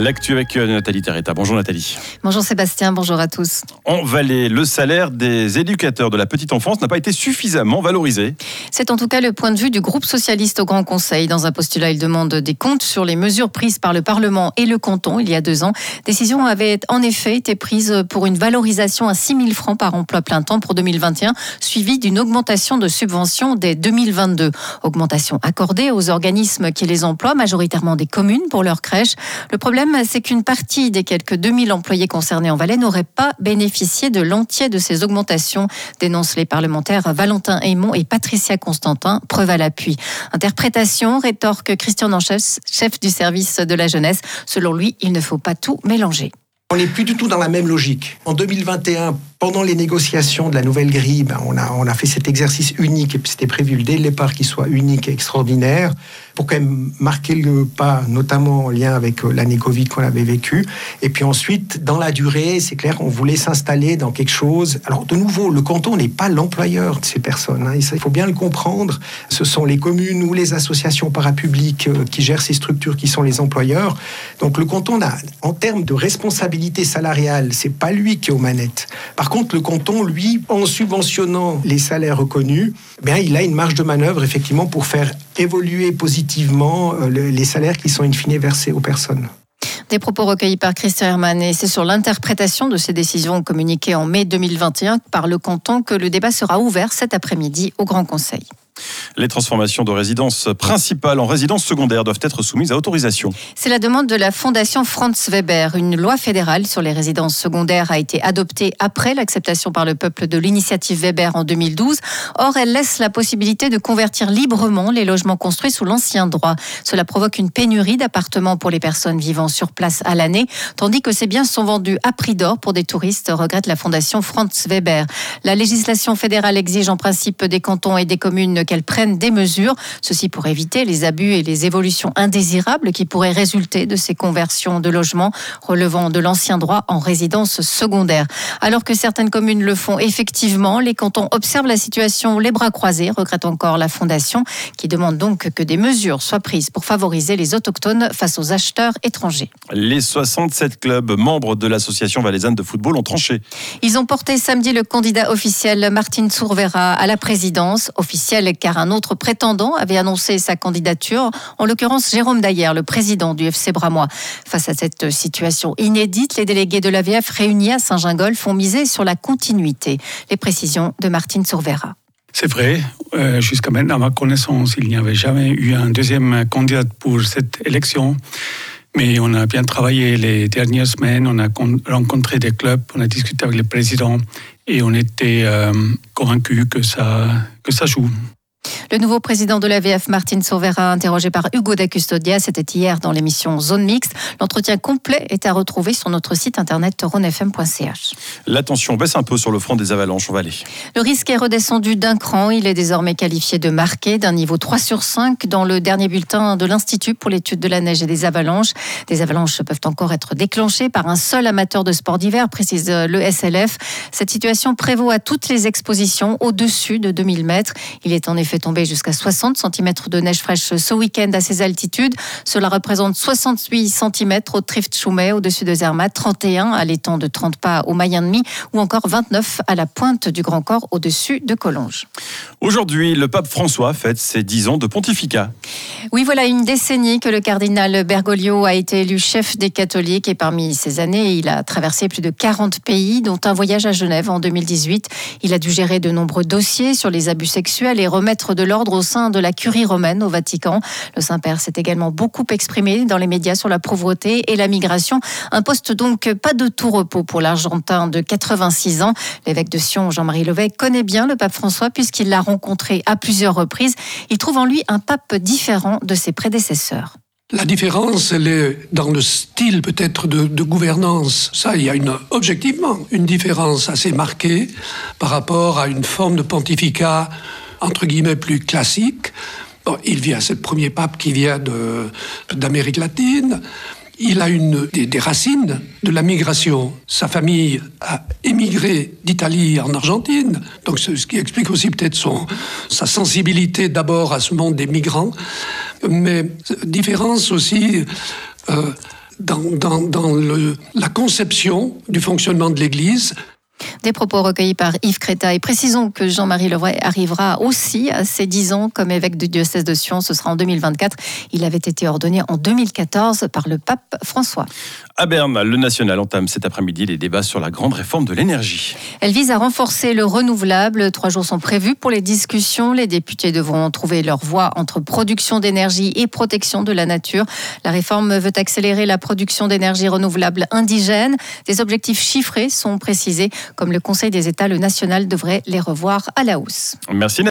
L'actu avec euh, Nathalie Terretta. Bonjour Nathalie. Bonjour Sébastien, bonjour à tous. En Valais, le salaire des éducateurs de la petite enfance n'a pas été suffisamment valorisé. C'est en tout cas le point de vue du groupe socialiste au Grand Conseil. Dans un postulat, il demande des comptes sur les mesures prises par le Parlement et le canton il y a deux ans. Décision avait en effet été prise pour une valorisation à 6 000 francs par emploi plein temps pour 2021, suivie d'une augmentation de subventions dès 2022. Augmentation accordée aux organismes qui les emploient, majoritairement des communes pour leurs crèches. Le problème c'est qu'une partie des quelques 2000 employés concernés en Valais n'aurait pas bénéficié de l'entier de ces augmentations, dénoncent les parlementaires Valentin Aymon et Patricia Constantin, preuve à l'appui. Interprétation, rétorque Christian Anchef, chef du service de la jeunesse. Selon lui, il ne faut pas tout mélanger. On n'est plus du tout dans la même logique. En 2021, pendant les négociations de la nouvelle grille, ben, on, a, fait cet exercice unique, et c'était prévu dès le départ qu'il soit unique et extraordinaire, pour quand même marquer le pas, notamment en lien avec euh, l'année Covid qu'on avait vécue. Et puis ensuite, dans la durée, c'est clair, on voulait s'installer dans quelque chose. Alors de nouveau, le canton n'est pas l'employeur de ces personnes. Hein, il faut bien le comprendre. Ce sont les communes ou les associations parapubliques euh, qui gèrent ces structures qui sont les employeurs. Donc le canton, a, en termes de responsabilité salariale, c'est pas lui qui est aux manettes. Le canton, lui, en subventionnant les salaires reconnus, bien, il a une marge de manœuvre effectivement pour faire évoluer positivement euh, les salaires qui sont in fine versés aux personnes. Des propos recueillis par Christian Hermann et c'est sur l'interprétation de ces décisions communiquées en mai 2021 par le canton que le débat sera ouvert cet après-midi au Grand Conseil. Les transformations de résidence principale en résidence secondaire doivent être soumises à autorisation. C'est la demande de la Fondation Franz Weber. Une loi fédérale sur les résidences secondaires a été adoptée après l'acceptation par le peuple de l'initiative Weber en 2012. Or, elle laisse la possibilité de convertir librement les logements construits sous l'ancien droit. Cela provoque une pénurie d'appartements pour les personnes vivant sur place à l'année, tandis que ces biens sont vendus à prix d'or pour des touristes, regrette la Fondation Franz Weber. La législation fédérale exige en principe des cantons et des communes qu'elles prennent des mesures, ceci pour éviter les abus et les évolutions indésirables qui pourraient résulter de ces conversions de logements relevant de l'ancien droit en résidence secondaire. Alors que certaines communes le font effectivement, les cantons observent la situation les bras croisés, regrette encore la Fondation, qui demande donc que des mesures soient prises pour favoriser les autochtones face aux acheteurs étrangers. Les 67 clubs membres de l'association valaisanne de football ont tranché. Ils ont porté samedi le candidat officiel Martin Sourvera à la présidence, officielle car un autre prétendant avait annoncé sa candidature, en l'occurrence Jérôme Dayer, le président du FC Bramois. Face à cette situation inédite, les délégués de l'AVF réunis à Saint-Gingolf font miser sur la continuité. Les précisions de Martine Sourvera. C'est vrai, euh, jusqu'à maintenant, à ma connaissance, il n'y avait jamais eu un deuxième candidat pour cette élection. Mais on a bien travaillé les dernières semaines, on a rencontré des clubs, on a discuté avec le président et on était euh, convaincus que ça, que ça joue. Le nouveau président de l'AVF, Martin Sauvera, interrogé par Hugo da Custodia, c'était hier dans l'émission Zone Mixte. L'entretien complet est à retrouver sur notre site internet ronfm.ch. La tension baisse un peu sur le front des avalanches en vallée. Le risque est redescendu d'un cran. Il est désormais qualifié de marqué d'un niveau 3 sur 5 dans le dernier bulletin de l'Institut pour l'étude de la neige et des avalanches. Des avalanches peuvent encore être déclenchées par un seul amateur de sport d'hiver, précise le SLF. Cette situation prévaut à toutes les expositions au-dessus de 2000 mètres. Il est en effet tombé jusqu'à 60 cm de neige fraîche ce week-end à ces altitudes. Cela représente 68 cm au Trift Choumet au-dessus de Zermatt, 31 à l'étang de 30 pas au Mayen-Demi ou encore 29 à la pointe du Grand Corps au-dessus de Collonges. Aujourd'hui, le pape François fête ses 10 ans de pontificat. Oui, voilà une décennie que le cardinal Bergoglio a été élu chef des catholiques et parmi ces années, il a traversé plus de 40 pays, dont un voyage à Genève en 2018. Il a dû gérer de nombreux dossiers sur les abus sexuels et remettre de l'ordre au sein de la curie romaine au Vatican. Le Saint-Père s'est également beaucoup exprimé dans les médias sur la pauvreté et la migration. Un poste donc pas de tout repos pour l'Argentin de 86 ans. L'évêque de Sion, Jean-Marie Levet, connaît bien le pape François puisqu'il l'a rencontré à plusieurs reprises. Il trouve en lui un pape différent de ses prédécesseurs. La différence, elle est dans le style peut-être de, gouvernance. Ça, il y a objectivement une différence assez marquée par rapport à une forme de pontificat entre guillemets plus classique. Bon, il vient, c'est le premier pape qui vient d'Amérique latine. Il a une, des, racines de la migration. Sa famille a émigré d'Italie en Argentine, donc ce qui explique aussi peut-être son, sa sensibilité d'abord à ce monde des migrants, mais différence aussi euh, dans, dans, dans le, la conception du fonctionnement de l'Église. Des propos recueillis par Yves Créta. Et précisons que Jean-Marie Levray arrivera aussi à ses 10 ans comme évêque du diocèse de Sion. Ce sera en 2024. Il avait été ordonné en 2014 par le pape François. À Berne, le national entame cet après-midi les débats sur la grande réforme de l'énergie. Elle vise à renforcer le renouvelable. Trois jours sont prévus pour les discussions. Les députés devront trouver leur voie entre production d'énergie et protection de la nature. La réforme veut accélérer la production d'énergie renouvelable indigène. Des objectifs chiffrés sont précisés. Comme le Conseil des États, le national devrait les revoir à la hausse. Merci.